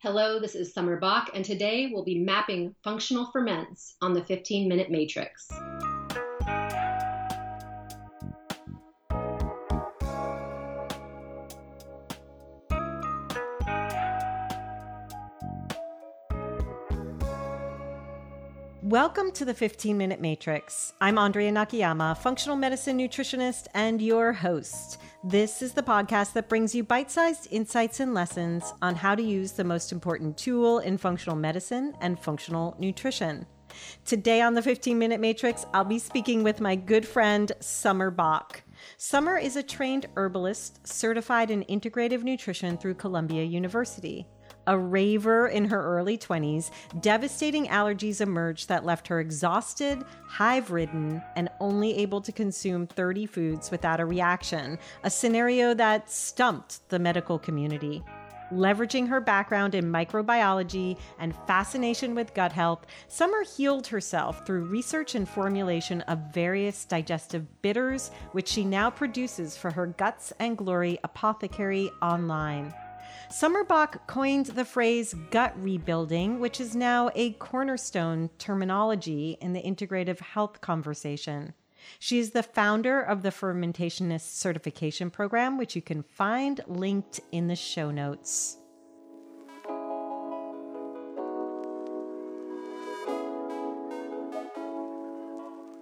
Hello, this is Summer Bock, and today we'll be mapping functional ferments on the 15 minute matrix. Welcome to the 15 Minute Matrix. I'm Andrea Nakayama, functional medicine nutritionist and your host. This is the podcast that brings you bite sized insights and lessons on how to use the most important tool in functional medicine and functional nutrition. Today on the 15 Minute Matrix, I'll be speaking with my good friend Summer Bock. Summer is a trained herbalist certified in integrative nutrition through Columbia University a raver in her early 20s, devastating allergies emerged that left her exhausted, hive ridden, and only able to consume 30 foods without a reaction, a scenario that stumped the medical community. Leveraging her background in microbiology and fascination with gut health, Summer healed herself through research and formulation of various digestive bitters, which she now produces for her Guts and Glory apothecary online. Summer Bock coined the phrase gut rebuilding, which is now a cornerstone terminology in the integrative health conversation. She is the founder of the Fermentationist Certification Program, which you can find linked in the show notes.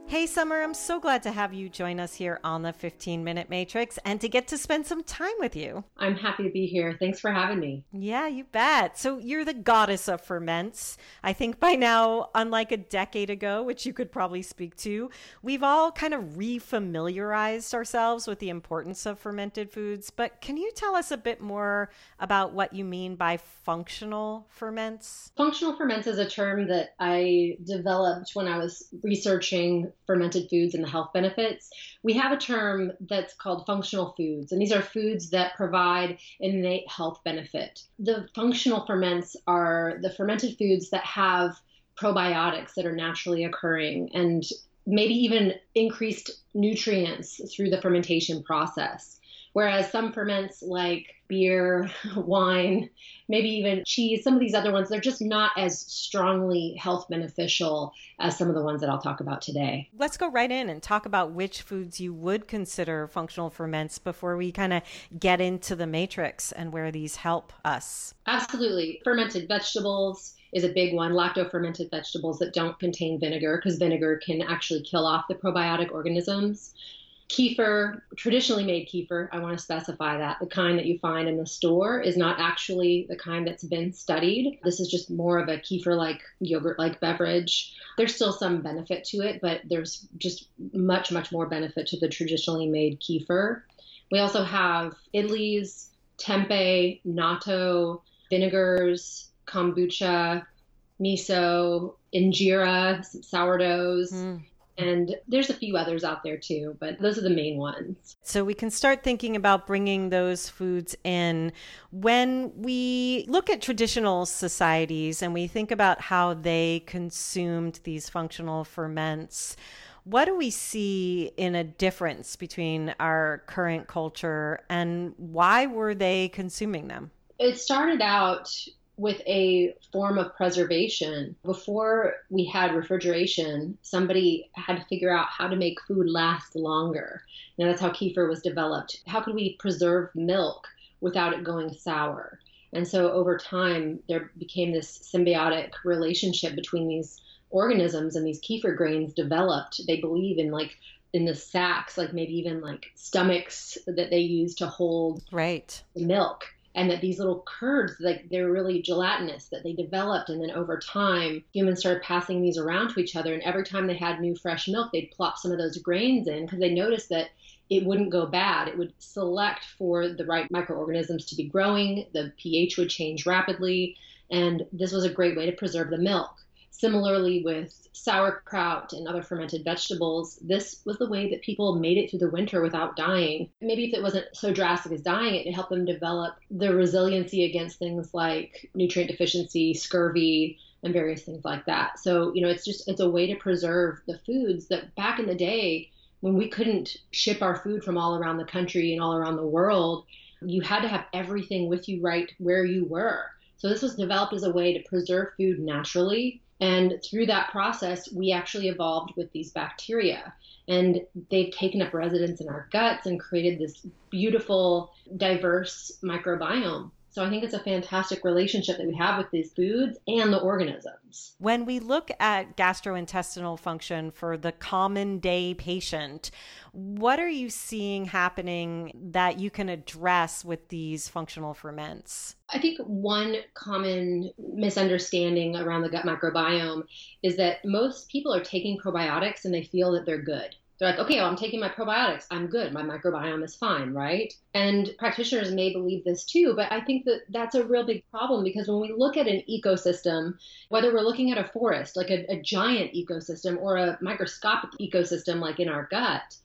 Hey, Summer, I'm so glad to have you join us here on the 15 Minute Matrix and to get to spend some time with you. I'm happy to be here. Thanks for having me. Yeah, you bet. So, you're the goddess of ferments. I think by now, unlike a decade ago, which you could probably speak to, we've all kind of refamiliarized ourselves with the importance of fermented foods. But can you tell us a bit more about what you mean by functional ferments? Functional ferments is a term that I developed when I was researching fermented foods and the health benefits, we have a term that's called functional foods, and these are foods that provide innate health benefit. The functional ferments are the fermented foods that have probiotics that are naturally occurring and maybe even increased nutrients through the fermentation process. Whereas some ferments like beer, wine, maybe even cheese, some of these other ones, they're just not as strongly health beneficial as some of the ones that I'll talk about today. Let's go right in and talk about which foods you would consider functional ferments before we kind of get into the matrix and where these help us. Absolutely. Fermented vegetables, is a big one. Lacto fermented vegetables that don't contain vinegar because vinegar can actually kill off the probiotic organisms. Kefir, traditionally made kefir, I want to specify that. The kind that you find in the store is not actually the kind that's been studied. This is just more of a kefir like yogurt like beverage. There's still some benefit to it, but there's just much, much more benefit to the traditionally made kefir. We also have idlis, tempeh, natto, vinegars, kombucha, miso, injera, sourdoughs. Mm. And there's a few others out there too, but those are the main ones. So we can start thinking about bringing those foods in when we look at traditional societies and we think about how they consumed these functional ferments. What do we see in a difference between our current culture and why were they consuming them? It started out with a form of preservation. Before we had refrigeration, somebody had to figure out how to make food last longer. And that's how kefir was developed. How could we preserve milk without it going sour? And so over time, there became this symbiotic relationship between these organisms and these kefir grains developed. They believe in like in the sacks, like maybe even like stomachs that they use to hold right the milk and that these little curds like they're really gelatinous that they developed and then over time humans started passing these around to each other and every time they had new fresh milk they'd plop some of those grains in because they noticed that it wouldn't go bad. It would select for the right microorganisms to be growing the ph would change rapidly and this was a great way to preserve the milk Similarly, with sauerkraut and other fermented vegetables, this was the way that people made it through the winter without dying. Maybe if it wasn't so drastic as dying, it helped them develop the resiliency against things like nutrient deficiency, scurvy, and various things like that. So, you know, it's just it's a way to preserve the foods that back in the day when we couldn't ship our food from all around the country and all around the world, you had to have everything with you right where you were So this was developed as a way to preserve food naturally. And through that process, we actually evolved with these bacteria. And they've taken up residence in our guts and created this beautiful, diverse microbiome. So I think it's a fantastic relationship that we have with these foods and the organisms. When we look at gastrointestinal function for the common day patient, what are you seeing happening that you can address with these functional ferments? I think one common misunderstanding around the gut microbiome is that most people are taking probiotics and they feel that they're good they're like, okay, well, I'm taking my probiotics. I'm good. My microbiome is fine, right? And practitioners may believe this too, but I think that that's a real big problem because when we look at an ecosystem, whether we're looking at a forest, like a, a giant ecosystem, or a microscopic ecosystem, like in our gut,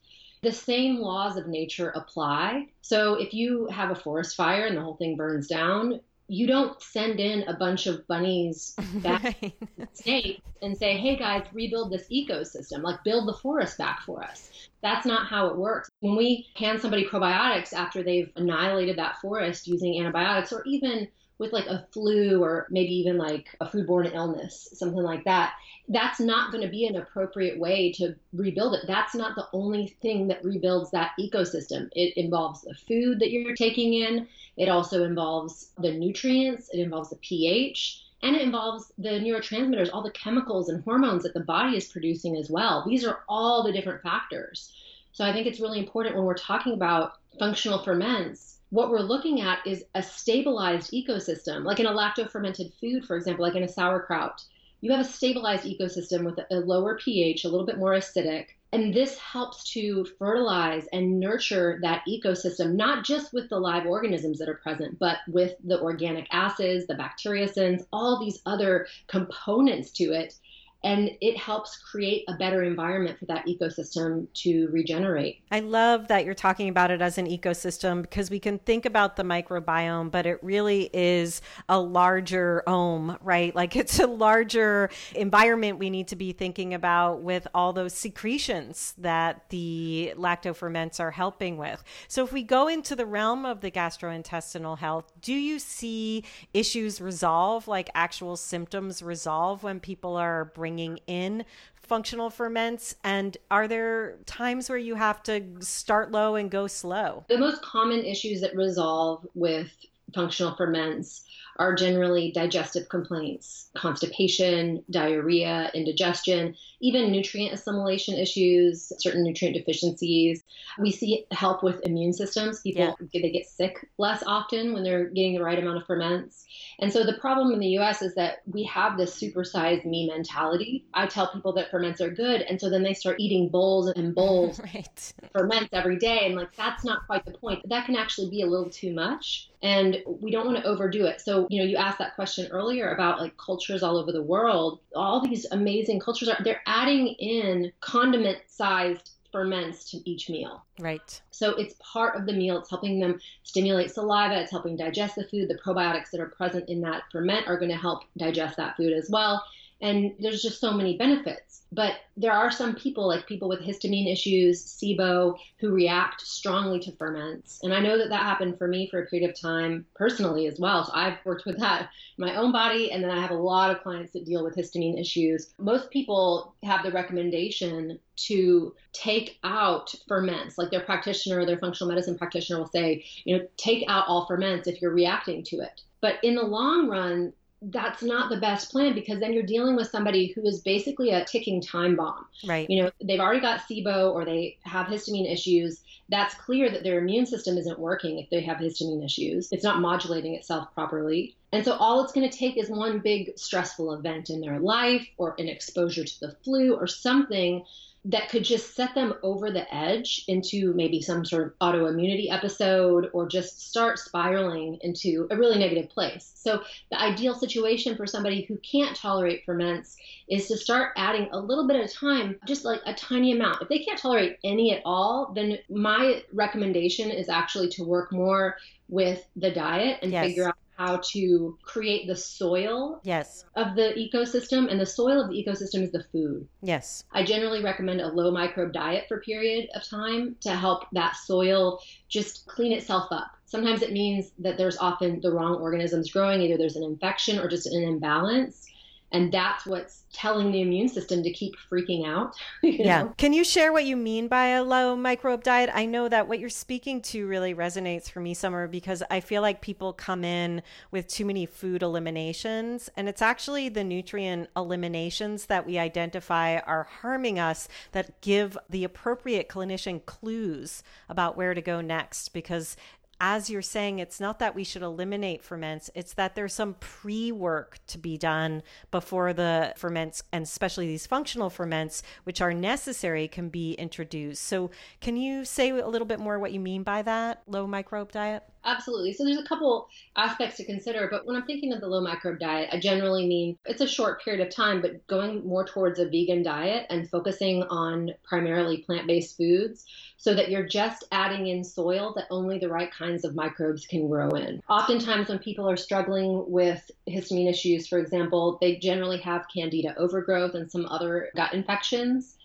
the same laws of nature apply. So if you have a forest fire and the whole thing burns down, you don't send in a bunch of bunnies back right. state and say, hey guys, rebuild this ecosystem, like build the forest back for us. That's not how it works. When we hand somebody probiotics after they've annihilated that forest using antibiotics or even with like a flu or maybe even like a foodborne illness, something like that, that's not going to be an appropriate way to rebuild it. That's not the only thing that rebuilds that ecosystem. It involves the food that you're taking in, it also involves the nutrients, it involves the pH, and it involves the neurotransmitters, all the chemicals and hormones that the body is producing as well. These are all the different factors. So I think it's really important when we're talking about functional ferments what we're looking at is a stabilized ecosystem, like in a lacto fermented food, for example, like in a sauerkraut. You have a stabilized ecosystem with a lower pH, a little bit more acidic. And this helps to fertilize and nurture that ecosystem, not just with the live organisms that are present, but with the organic acids, the bacteriocins, all these other components to it and it helps create a better environment for that ecosystem to regenerate. I love that you're talking about it as an ecosystem because we can think about the microbiome, but it really is a larger ome, right? Like it's a larger environment we need to be thinking about with all those secretions that the lactoferments are helping with. So if we go into the realm of the gastrointestinal health, do you see issues resolve, like actual symptoms resolve when people are bringing bringing in functional ferments? And are there times where you have to start low and go slow? The most common issues that resolve with functional ferments are generally digestive complaints, constipation, diarrhea, indigestion, even nutrient assimilation issues, certain nutrient deficiencies. We see help with immune systems. People yeah. they get sick less often when they're getting the right amount of ferments. And so the problem in the US is that we have this supersize me mentality. I tell people that ferments are good, and so then they start eating bowls and bowls right. ferments every day. And like that's not quite the point. That can actually be a little too much. And we don't want to overdo it. So, you know, you asked that question earlier about like cultures all over the world. All these amazing cultures are they're adding in condiment sized ferments to each meal. Right. So it's part of the meal. It's helping them stimulate saliva. It's helping digest the food. The probiotics that are present in that ferment are going to help digest that food as well. And there's just so many benefits. But there are some people, like people with histamine issues, SIBO, who react strongly to ferments. And I know that that happened for me for a period of time personally as well. So I've worked with that in my own body. And then I have a lot of clients that deal with histamine issues. Most people have the recommendation to take out ferments. Like their practitioner, their functional medicine practitioner will say, you know, take out all ferments if you're reacting to it. But in the long run, that's not the best plan because then you're dealing with somebody who is basically a ticking time bomb. Right. You know, they've already got SIBO or they have histamine issues. That's clear that their immune system isn't working if they have histamine issues. It's not modulating itself properly. And so all it's going to take is one big stressful event in their life or an exposure to the flu or something that could just set them over the edge into maybe some sort of autoimmunity episode or just start spiraling into a really negative place. So, the ideal situation for somebody who can't tolerate ferments is to start adding a little bit at a time, just like a tiny amount. If they can't tolerate any at all, then my recommendation is actually to work more with the diet and yes. figure out how to create the soil yes. of the ecosystem. And the soil of the ecosystem is the food. Yes. I generally recommend a low microbe diet for a period of time to help that soil just clean itself up. Sometimes it means that there's often the wrong organisms growing, either there's an infection or just an imbalance. And that's what's telling the immune system to keep freaking out. yeah. Know? Can you share what you mean by a low microbe diet? I know that what you're speaking to really resonates for me, Summer, because I feel like people come in with too many food eliminations. And it's actually the nutrient eliminations that we identify are harming us that give the appropriate clinician clues about where to go next. Because as you're saying, it's not that we should eliminate ferments, it's that there's some pre work to be done before the ferments, and especially these functional ferments, which are necessary, can be introduced. So, can you say a little bit more what you mean by that low microbe diet? Absolutely. So there's a couple aspects to consider, but when I'm thinking of the low microbe diet, I generally mean it's a short period of time, but going more towards a vegan diet and focusing on primarily plant based foods so that you're just adding in soil that only the right kinds of microbes can grow in. Oftentimes, when people are struggling with histamine issues, for example, they generally have candida overgrowth and some other gut infections.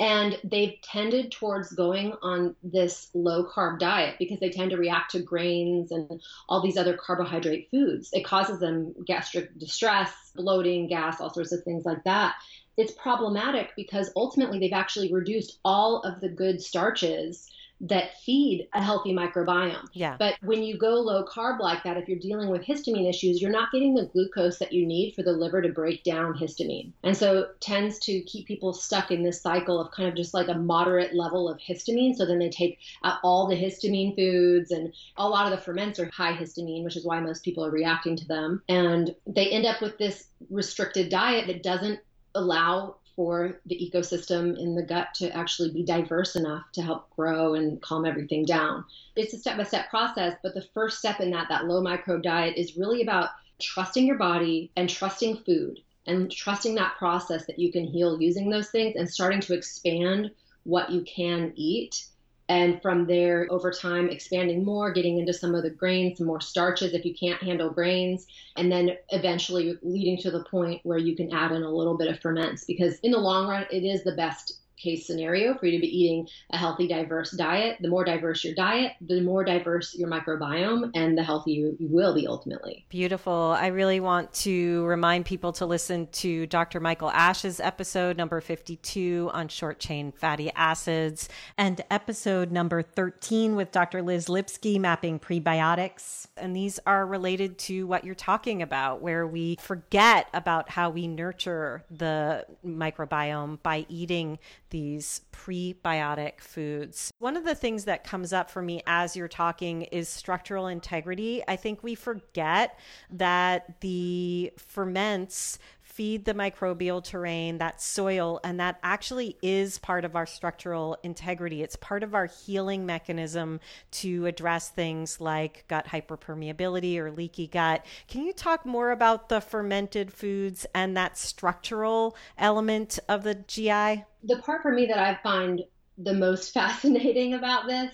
And they've tended towards going on this low carb diet because they tend to react to grains and all these other carbohydrate foods. It causes them gastric distress, bloating, gas, all sorts of things like that. It's problematic because ultimately they've actually reduced all of the good starches that feed a healthy microbiome. Yeah. But when you go low carb like that, if you're dealing with histamine issues, you're not getting the glucose that you need for the liver to break down histamine. And so tends to keep people stuck in this cycle of kind of just like a moderate level of histamine. So then they take out all the histamine foods and a lot of the ferments are high histamine, which is why most people are reacting to them. And they end up with this restricted diet that doesn't allow for the ecosystem in the gut to actually be diverse enough to help grow and calm everything down. It's a step by step process, but the first step in that, that low microbe diet, is really about trusting your body and trusting food and trusting that process that you can heal using those things and starting to expand what you can eat and from there over time expanding more getting into some of the grains some more starches if you can't handle grains and then eventually leading to the point where you can add in a little bit of ferments because in the long run it is the best case scenario for you to be eating a healthy, diverse diet. The more diverse your diet, the more diverse your microbiome, and the healthier you will be ultimately. Beautiful. I really want to remind people to listen to Dr. Michael Ash's episode number 52 on short chain fatty acids and episode number 13 with Dr. Liz Lipski mapping prebiotics. And these are related to what you're talking about, where we forget about how we nurture the microbiome by eating these prebiotic foods. One of the things that comes up for me as you're talking is structural integrity. I think we forget that the ferments feed the microbial terrain, that soil, and that actually is part of our structural integrity. It's part of our healing mechanism to address things like gut hyperpermeability or leaky gut. Can you talk more about the fermented foods and that structural element of the GI? The part for me that I find the most fascinating about this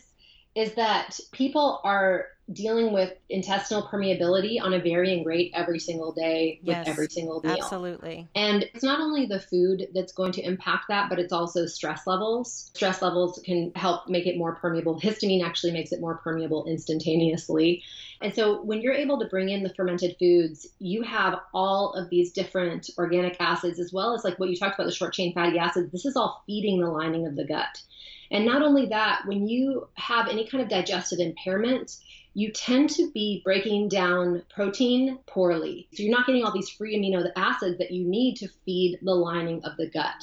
is that people are dealing with intestinal permeability on a varying rate every single day with yes, every single meal. Absolutely. And it's not only the food that's going to impact that, but it's also stress levels. Stress levels can help make it more permeable. Histamine actually makes it more permeable instantaneously. And so when you're able to bring in the fermented foods, you have all of these different organic acids as well as like what you talked about the short chain fatty acids. This is all feeding the lining of the gut. And not only that, when you have any kind of digestive impairment, you tend to be breaking down protein poorly. So you're not getting all these free amino acids that you need to feed the lining of the gut.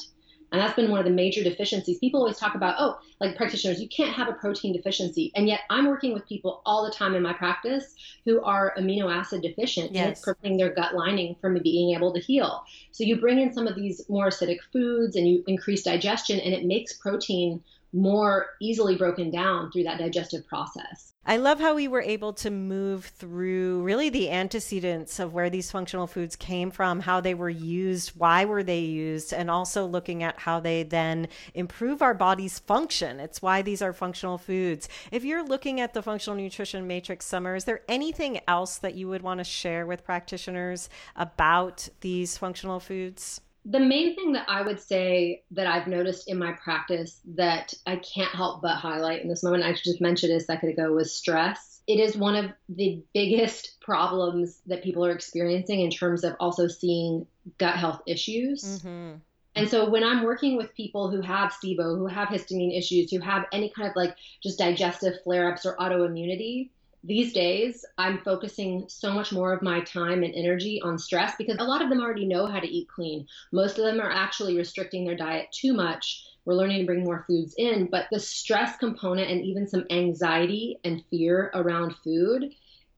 And that's been one of the major deficiencies. People always talk about, oh, like practitioners, you can't have a protein deficiency. And yet I'm working with people all the time in my practice who are amino acid deficient yes. and it's preventing their gut lining from being able to heal. So you bring in some of these more acidic foods and you increase digestion and it makes protein more easily broken down through that digestive process. I love how we were able to move through really the antecedents of where these functional foods came from, how they were used, why were they used, and also looking at how they then improve our body's function. It's why these are functional foods. If you're looking at the functional nutrition matrix summer, is there anything else that you would want to share with practitioners about these functional foods? The main thing that I would say that I've noticed in my practice that I can't help but highlight in this moment, I just mentioned a second ago, was stress. It is one of the biggest problems that people are experiencing in terms of also seeing gut health issues. Mm-hmm. And so when I'm working with people who have SIBO, who have histamine issues, who have any kind of like just digestive flare ups or autoimmunity, these days I'm focusing so much more of my time and energy on stress because a lot of them already know how to eat clean. Most of them are actually restricting their diet too much. We're learning to bring more foods in, but the stress component and even some anxiety and fear around food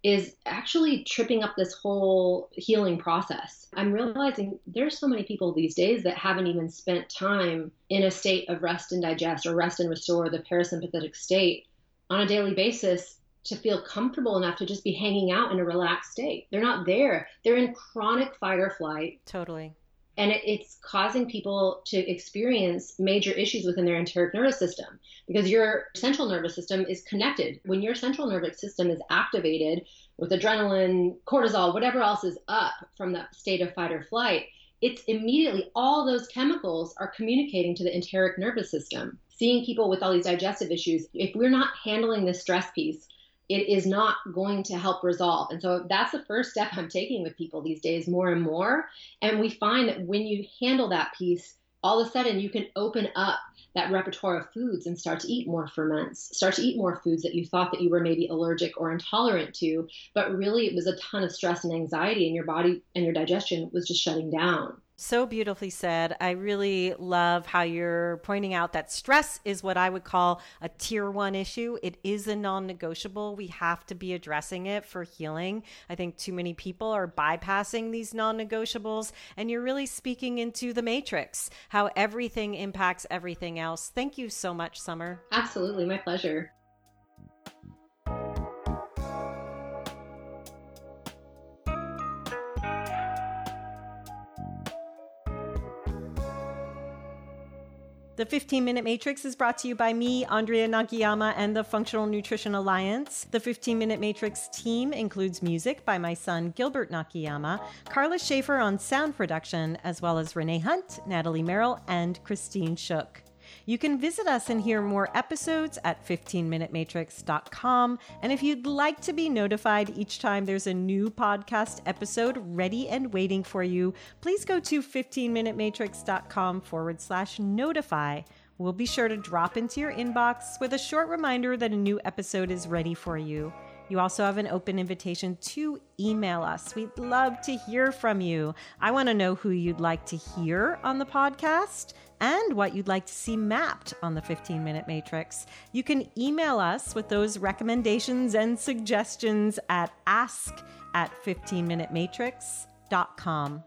is actually tripping up this whole healing process. I'm realizing there's so many people these days that haven't even spent time in a state of rest and digest or rest and restore the parasympathetic state on a daily basis to feel comfortable enough to just be hanging out in a relaxed state. They're not there. They're in chronic fight or flight. Totally. And it, it's causing people to experience major issues within their enteric nervous system because your central nervous system is connected. When your central nervous system is activated with adrenaline, cortisol, whatever else is up from that state of fight or flight, it's immediately all those chemicals are communicating to the enteric nervous system. Seeing people with all these digestive issues, if we're not handling the stress piece, it is not going to help resolve. And so that's the first step I'm taking with people these days more and more. And we find that when you handle that piece, all of a sudden you can open up that repertoire of foods and start to eat more ferments, start to eat more foods that you thought that you were maybe allergic or intolerant to, but really it was a ton of stress and anxiety and your body and your digestion was just shutting down. So beautifully said. I really love how you're pointing out that stress is what I would call a tier one issue. It is a non negotiable. We have to be addressing it for healing. I think too many people are bypassing these non negotiables, and you're really speaking into the matrix, how everything impacts everything else. Thank you so much, Summer. Absolutely. My pleasure. The 15 Minute Matrix is brought to you by me, Andrea Nakayama, and the Functional Nutrition Alliance. The 15 Minute Matrix team includes music by my son, Gilbert Nakayama, Carla Schaefer on sound production, as well as Renee Hunt, Natalie Merrill, and Christine Shook. You can visit us and hear more episodes at 15minutematrix.com. And if you'd like to be notified each time there's a new podcast episode ready and waiting for you, please go to 15minutematrix.com forward slash notify. We'll be sure to drop into your inbox with a short reminder that a new episode is ready for you. You also have an open invitation to email us. We'd love to hear from you. I want to know who you'd like to hear on the podcast and what you'd like to see mapped on the 15 minute matrix. You can email us with those recommendations and suggestions at ask at 15minutematrix.com.